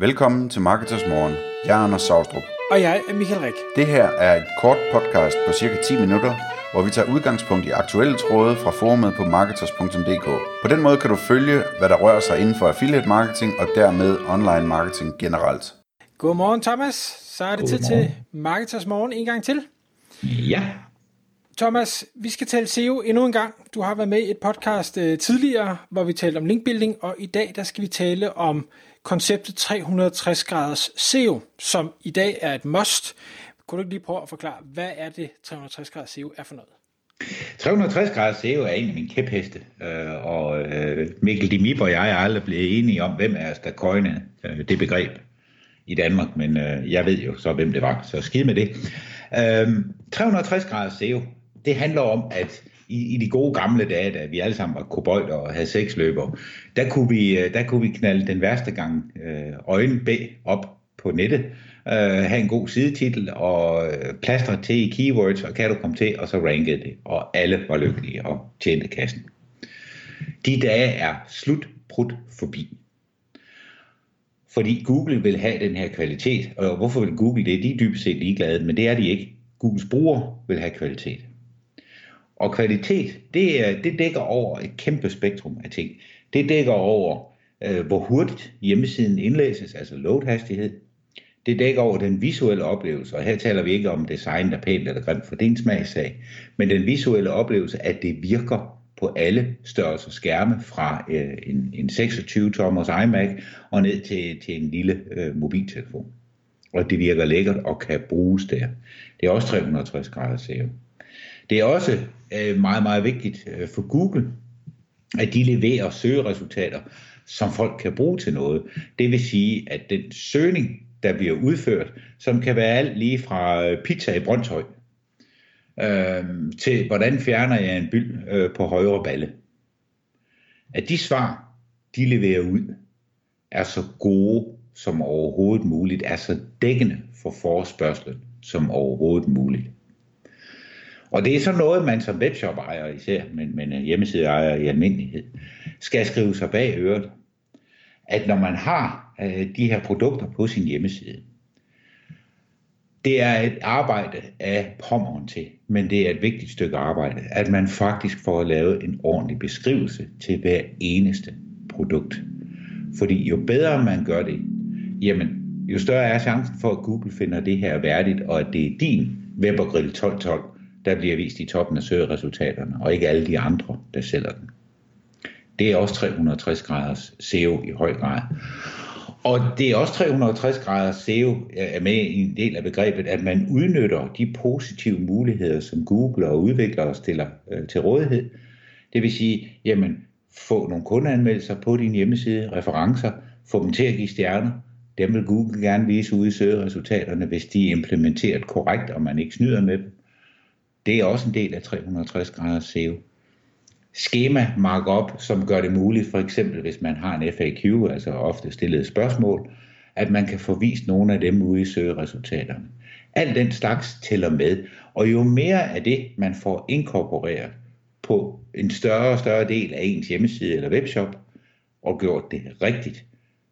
Velkommen til Marketers Morgen. Jeg er Anders Saustrup. Og jeg er Michael Rik. Det her er et kort podcast på cirka 10 minutter, hvor vi tager udgangspunkt i aktuelle tråde fra forumet på marketers.dk. På den måde kan du følge, hvad der rører sig inden for affiliate marketing og dermed online marketing generelt. Godmorgen Thomas. Så er det tid til Marketers Morgen en gang til. Ja, Thomas, vi skal tale SEO endnu en gang. Du har været med i et podcast øh, tidligere, hvor vi talte om linkbuilding, og i dag der skal vi tale om konceptet 360 graders SEO, som i dag er et must. Kunne du ikke lige prøve at forklare, hvad er det 360 graders SEO er for noget? 360 graders SEO er en af mine kæpheste, øh, og øh, Mikkel Dimip og jeg er aldrig blevet enige om, hvem er der coinede øh, det begreb i Danmark, men øh, jeg ved jo så, hvem det var, så skid med det. Øh, 360 graders SEO, det handler om, at i, i de gode gamle dage, da vi alle sammen var kobolder og havde seksløber, der kunne vi, øh, der kunne vi knalde den værste gang øh, øjen B op på nettet, øh, have en god sidetitel og øh, plastre til i keywords, og kan du komme til, og så rankede det, og alle var lykkelige og tjente kassen. De dage er slut prut forbi. Fordi Google vil have den her kvalitet, og hvorfor vil Google det? De er dybest set ligeglade, men det er de ikke. Googles brugere vil have kvalitet. Og kvalitet, det, øh, det dækker over et kæmpe spektrum af ting. Det dækker over, øh, hvor hurtigt hjemmesiden indlæses, altså load-hastighed. Det dækker over den visuelle oplevelse, og her taler vi ikke om design, der er pænt eller grimt, for din smagsag, smagssag, men den visuelle oplevelse, at det virker på alle størrelser skærme, fra øh, en, en 26-tommers iMac og ned til, til en lille øh, mobiltelefon. Og det virker lækkert og kan bruges der. Det er også 360 grader SEO. Det er også øh, meget, meget vigtigt øh, for Google, at de leverer søgeresultater, som folk kan bruge til noget. Det vil sige, at den søgning, der bliver udført, som kan være alt lige fra øh, pizza i Brøndshøj, øh, til hvordan fjerner jeg en byld øh, på højre balle. At de svar, de leverer ud, er så gode som overhovedet muligt, er så dækkende for forespørgselen som overhovedet muligt. Og det er så noget, man som webshop-ejer især, men, men øh, hjemmesideejer i almindelighed, skal skrive sig bag øret. At når man har øh, de her produkter på sin hjemmeside, det er et arbejde af pommeren til, men det er et vigtigt stykke arbejde, at man faktisk får lavet en ordentlig beskrivelse til hver eneste produkt. Fordi jo bedre man gør det, jamen, jo større er chancen for, at Google finder det her værdigt, og at det er din Webergrill 1212, der bliver vist i toppen af søgeresultaterne, og ikke alle de andre, der sælger den. Det er også 360 graders SEO i høj grad. Og det er også 360 graders SEO øh, er med i en del af begrebet, at man udnytter de positive muligheder, som Google og udviklere stiller øh, til rådighed. Det vil sige, jamen, få nogle kundeanmeldelser på din hjemmeside, referencer, få dem til at give stjerner. Dem vil Google gerne vise ude i søgeresultaterne, hvis de er implementeret korrekt, og man ikke snyder med dem. Det er også en del af 360 graders SEO. Skema markup, som gør det muligt, for eksempel hvis man har en FAQ, altså ofte stillet spørgsmål, at man kan få vist nogle af dem ude i søgeresultaterne. Alt den slags tæller med, og jo mere af det, man får inkorporeret på en større og større del af ens hjemmeside eller webshop, og gjort det rigtigt,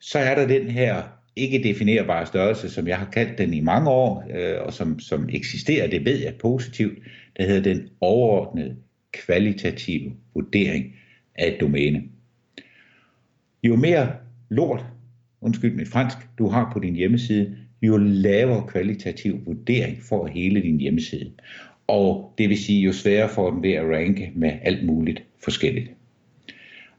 så er der den her ikke definerbare størrelse, som jeg har kaldt den i mange år, øh, og som, som eksisterer, det ved jeg positivt, der hedder den overordnede kvalitative vurdering af et domæne. Jo mere lort, undskyld mit fransk, du har på din hjemmeside, jo lavere kvalitativ vurdering får hele din hjemmeside. Og det vil sige, jo sværere får den ved at ranke med alt muligt forskelligt.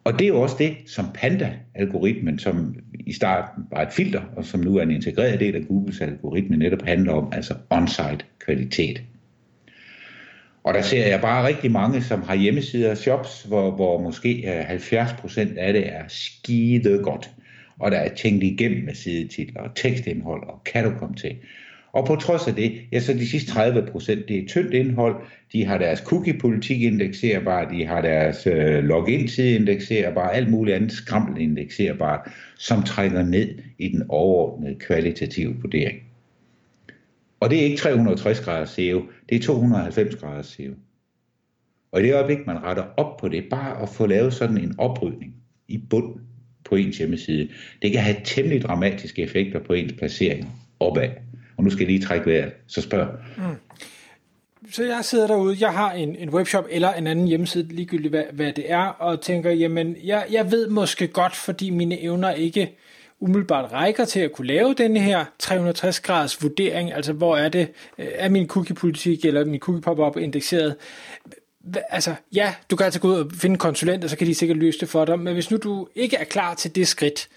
Og det er jo også det, som Panda-algoritmen, som i starten var et filter, og som nu er en integreret del af Googles algoritme, netop handler om, altså on-site kvalitet. Og der ser jeg bare rigtig mange, som har hjemmesider og shops, hvor, hvor måske 70% af det er skide godt. Og der er tænkt igennem med sidetitler og tekstindhold, og kan du komme til. Og på trods af det, ja, så de sidste 30 procent, det er tyndt indhold. De har deres cookie-politik indekserbar, de har deres øh, login-side indekserbar, alt muligt andet skrammel indekserbart, som trækker ned i den overordnede kvalitative vurdering. Og det er ikke 360 grader SEO, det er 290 grader SEO. Og i det øjeblik, man retter op på det, bare at få lavet sådan en oprydning i bund, på ens hjemmeside. Det kan have temmelig dramatiske effekter på ens placering opad. Og nu skal jeg lige trække vejret, så spørg. Mm. Så jeg sidder derude, jeg har en, en webshop eller en anden hjemmeside, ligegyldigt hvad, hvad det er, og tænker, jamen, jeg, jeg ved måske godt, fordi mine evner ikke umiddelbart rækker til at kunne lave den her 360 graders vurdering, altså hvor er det, øh, er min cookie-politik eller min cookie pop-up indekseret. Altså, ja, du kan altså gå ud og finde en konsulent, og så kan de sikkert løse det for dig, men hvis nu du ikke er klar til det skridt,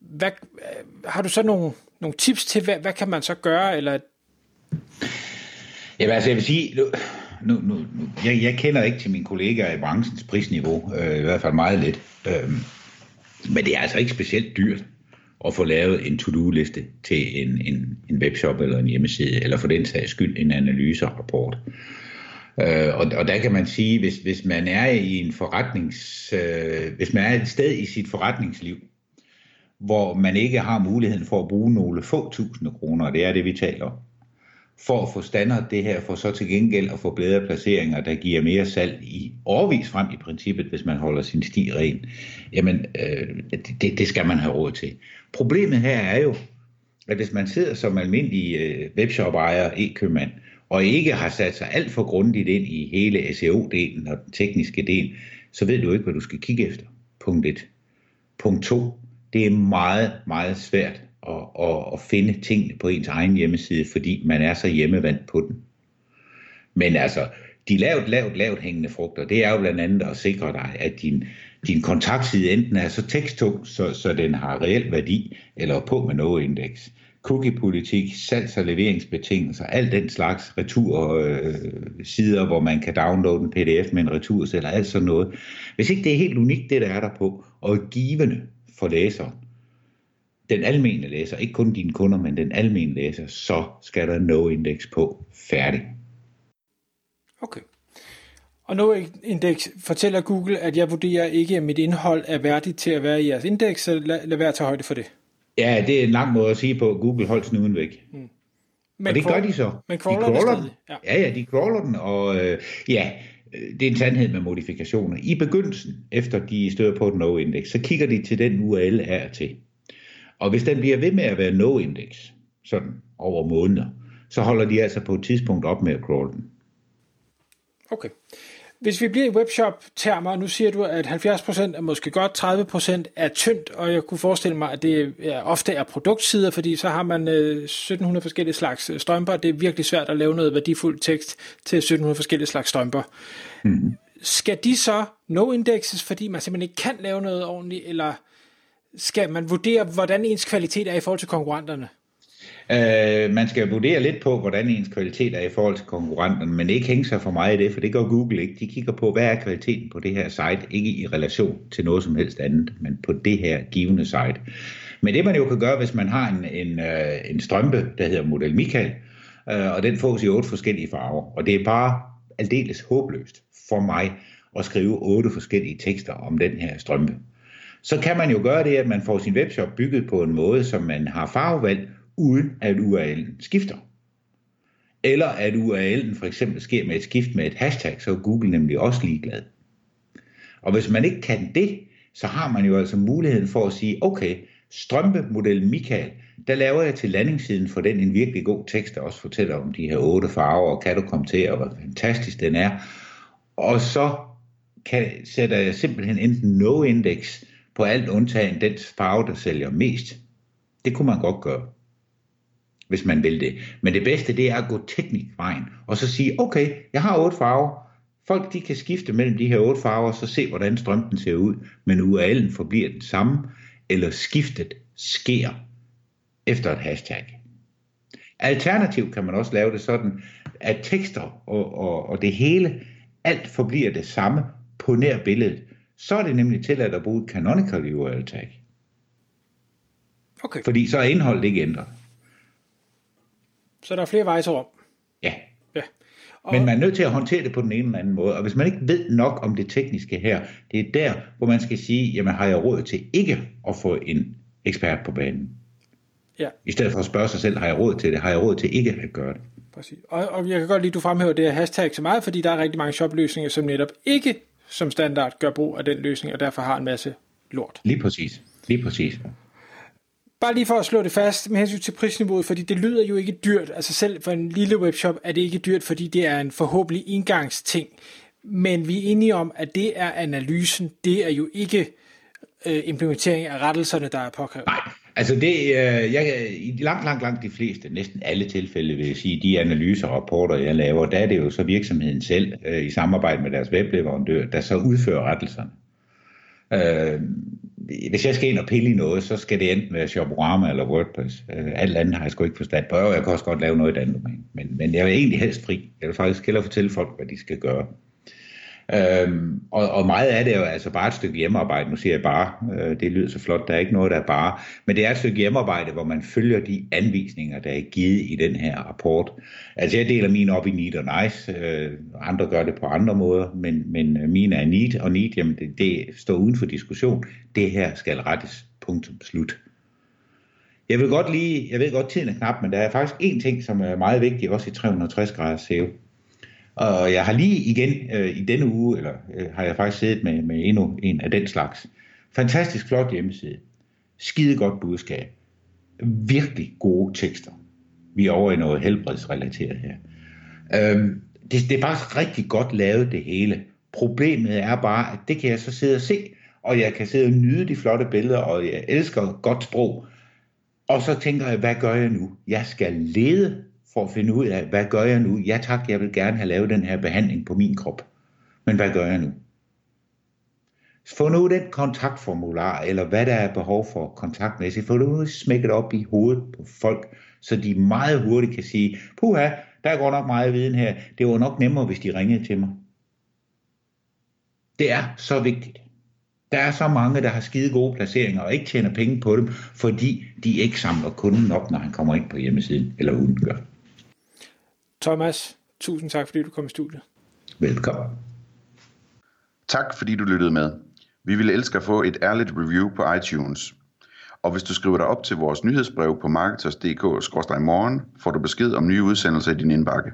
hvad, øh, har du så nogle, nogle tips til, hvad, hvad kan man så gøre, eller Jamen altså, jeg vil sige, nu, nu, nu, jeg, jeg kender ikke til mine kollegaer i branchens prisniveau, øh, i hvert fald meget lidt. Øh, men det er altså ikke specielt dyrt at få lavet en to-do-liste til en, en, en webshop eller en hjemmeside, eller for den sags skyld en analyserapport. Øh, og, og der kan man sige, hvis, hvis man er i en forretnings, øh, hvis man er et sted i sit forretningsliv, hvor man ikke har muligheden for at bruge nogle få tusinde kroner, og det er det, vi taler om, for at få standard det her, for så til gengæld at få bedre placeringer, der giver mere salg i overvis frem i princippet, hvis man holder sin sti ren, jamen øh, det, det skal man have råd til. Problemet her er jo, at hvis man sidder som almindelig øh, webshop-ejer, e-købmand, og ikke har sat sig alt for grundigt ind i hele SEO-delen og den tekniske del, så ved du ikke, hvad du skal kigge efter. Punkt 1. Punkt 2. Det er meget, meget svært at, at, at finde tingene på ens egen hjemmeside, fordi man er så hjemmevandt på den. Men altså, de lavt, lavt, lavt hængende frugter, det er jo blandt andet at sikre dig, at din, din kontaktside enten er så teksttung, så, så den har reel værdi, eller på med noget indeks. Cookie-politik, salgs- og leveringsbetingelser, alt den slags retursider, øh, hvor man kan downloade en pdf med en retur, eller alt sådan noget. Hvis ikke det er helt unikt, det der er der på, og givende for læseren, den almene læser, ikke kun dine kunder, men den almene læser, så skal der no-index på. Færdig. Okay. Og no-index fortæller Google, at jeg vurderer ikke, at mit indhold er værdigt til at være i jeres indeks, så lad, lad være at tage højde for det. Ja, det er en lang måde at sige på, Google holdt snuden væk. Hmm. Men og det gør de så. Men crawler, de crawler den. Ja. ja, ja, de crawler den, og øh, ja, Øh, det er en sandhed med modifikationer. I begyndelsen, efter de støder på et no-index, så kigger de til den URL er til. Og hvis den bliver ved med at være no-index, sådan over måneder, så holder de altså på et tidspunkt op med at crawl den. Okay. Hvis vi bliver i webshop-termer, nu siger du, at 70% er måske godt, 30% er tyndt, og jeg kunne forestille mig, at det er, ofte er produktsider, fordi så har man 1700 øh, forskellige slags øh, strømper. Det er virkelig svært at lave noget værdifuld tekst til 1700 forskellige slags strømper. Mm-hmm. Skal de så no-indexes, fordi man simpelthen ikke kan lave noget ordentligt, eller skal man vurdere, hvordan ens kvalitet er i forhold til konkurrenterne? Øh, man skal vurdere lidt på, hvordan ens kvalitet er i forhold til konkurrenterne, men ikke hænge sig for meget i det, for det gør Google ikke. De kigger på, hvad er kvaliteten på det her site, ikke i relation til noget som helst andet, men på det her givende site. Men det man jo kan gøre, hvis man har en, en, øh, en strømpe, der hedder Model Michael, øh, og den fås i otte forskellige farver, og det er bare aldeles håbløst for mig at skrive otte forskellige tekster om den her strømpe så kan man jo gøre det, at man får sin webshop bygget på en måde, som man har farvevalg, uden at URL'en skifter. Eller at URL'en for eksempel sker med et skift med et hashtag, så er Google nemlig også ligeglad. Og hvis man ikke kan det, så har man jo altså muligheden for at sige, okay, strømpemodel Michael, der laver jeg til landingssiden for den en virkelig god tekst, der også fortæller om de her otte farver, og kan du komme til, og hvor fantastisk den er. Og så kan, sætter jeg simpelthen enten no-index på alt undtagen den farve, der sælger mest. Det kunne man godt gøre, hvis man vil det. Men det bedste, det er at gå teknikvejen, og så sige, okay, jeg har otte farver, Folk de kan skifte mellem de her otte farver, så se hvordan strømpen ser ud, men URL'en forbliver den samme, eller skiftet sker efter et hashtag. Alternativt kan man også lave det sådan, at tekster og, og, og det hele, alt forbliver det samme på nær billedet så er det nemlig tilladt at bruge canonical URL tag. Okay. Fordi så er indholdet ikke ændret. Så der er flere veje om. Ja. ja. Og... Men man er nødt til at håndtere det på den ene eller anden måde. Og hvis man ikke ved nok om det tekniske her, det er der, hvor man skal sige, jamen har jeg råd til ikke at få en ekspert på banen? Ja. I stedet for at spørge sig selv, har jeg råd til det? Har jeg råd til ikke at gøre det? Præcis. Og, og jeg kan godt lide, at du fremhæver det her hashtag så meget, fordi der er rigtig mange shopløsninger, som netop ikke som standard gør brug af den løsning, og derfor har en masse lort. Lige præcis. Lige præcis. Bare lige for at slå det fast med hensyn til prisniveauet, fordi det lyder jo ikke dyrt. Altså selv for en lille webshop er det ikke dyrt, fordi det er en forhåbentlig indgangsting. Men vi er enige om, at det er analysen. Det er jo ikke øh, implementering af rettelserne, der er påkrævet. Nej, altså det, øh, jeg, i langt, langt, langt de fleste, næsten alle tilfælde vil jeg sige, de analyser og rapporter, jeg laver, der er det jo så virksomheden selv øh, i samarbejde med deres webleverandør, der så udfører rettelserne. Øh, hvis jeg skal ind og pille i noget, så skal det enten være Shoporama eller WordPress. Øh, alt andet har jeg sgu ikke forstand på. Jeg kan også godt lave noget i andet men, men jeg vil egentlig helst fri. Jeg vil faktisk hellere fortælle folk, hvad de skal gøre. Øhm, og, og meget af det er jo altså bare et stykke hjemmearbejde. Nu siger jeg bare, øh, det lyder så flot, der er ikke noget, der er bare. Men det er et stykke hjemmearbejde, hvor man følger de anvisninger, der er givet i den her rapport. Altså jeg deler min op i neat og nice. Øh, andre gør det på andre måder, men, men øh, mine er neat, og neat, jamen det, det står uden for diskussion. Det her skal rettes. Punktum slut. Jeg vil godt lige, jeg ved godt, tiden er knap, men der er faktisk en ting, som er meget vigtig, også i 360 grader SEO. Og jeg har lige igen øh, i denne uge, eller øh, har jeg faktisk siddet med, med endnu en af den slags. Fantastisk flot hjemmeside. Skide godt budskab. Virkelig gode tekster. Vi er over i noget helbredsrelateret her. Øhm, det, det er faktisk rigtig godt lavet det hele. Problemet er bare, at det kan jeg så sidde og se, og jeg kan sidde og nyde de flotte billeder, og jeg elsker godt sprog. Og så tænker jeg, hvad gør jeg nu? Jeg skal lede for at finde ud af, hvad gør jeg nu? Ja tak, jeg vil gerne have lavet den her behandling på min krop. Men hvad gør jeg nu? Få nu den kontaktformular, eller hvad der er behov for kontaktmæssigt, få nu smækket op i hovedet på folk, så de meget hurtigt kan sige, puha, der går nok meget viden her, det var nok nemmere, hvis de ringede til mig. Det er så vigtigt. Der er så mange, der har skide gode placeringer og ikke tjener penge på dem, fordi de ikke samler kunden op, når han kommer ind på hjemmesiden, eller hun gør. Thomas, tusind tak, fordi du kom i studiet. Velkommen. Tak fordi du lyttede med. Vi ville elske at få et ærligt review på iTunes. Og hvis du skriver dig op til vores nyhedsbrev på marketers.dk-morgen, får du besked om nye udsendelser i din indbakke.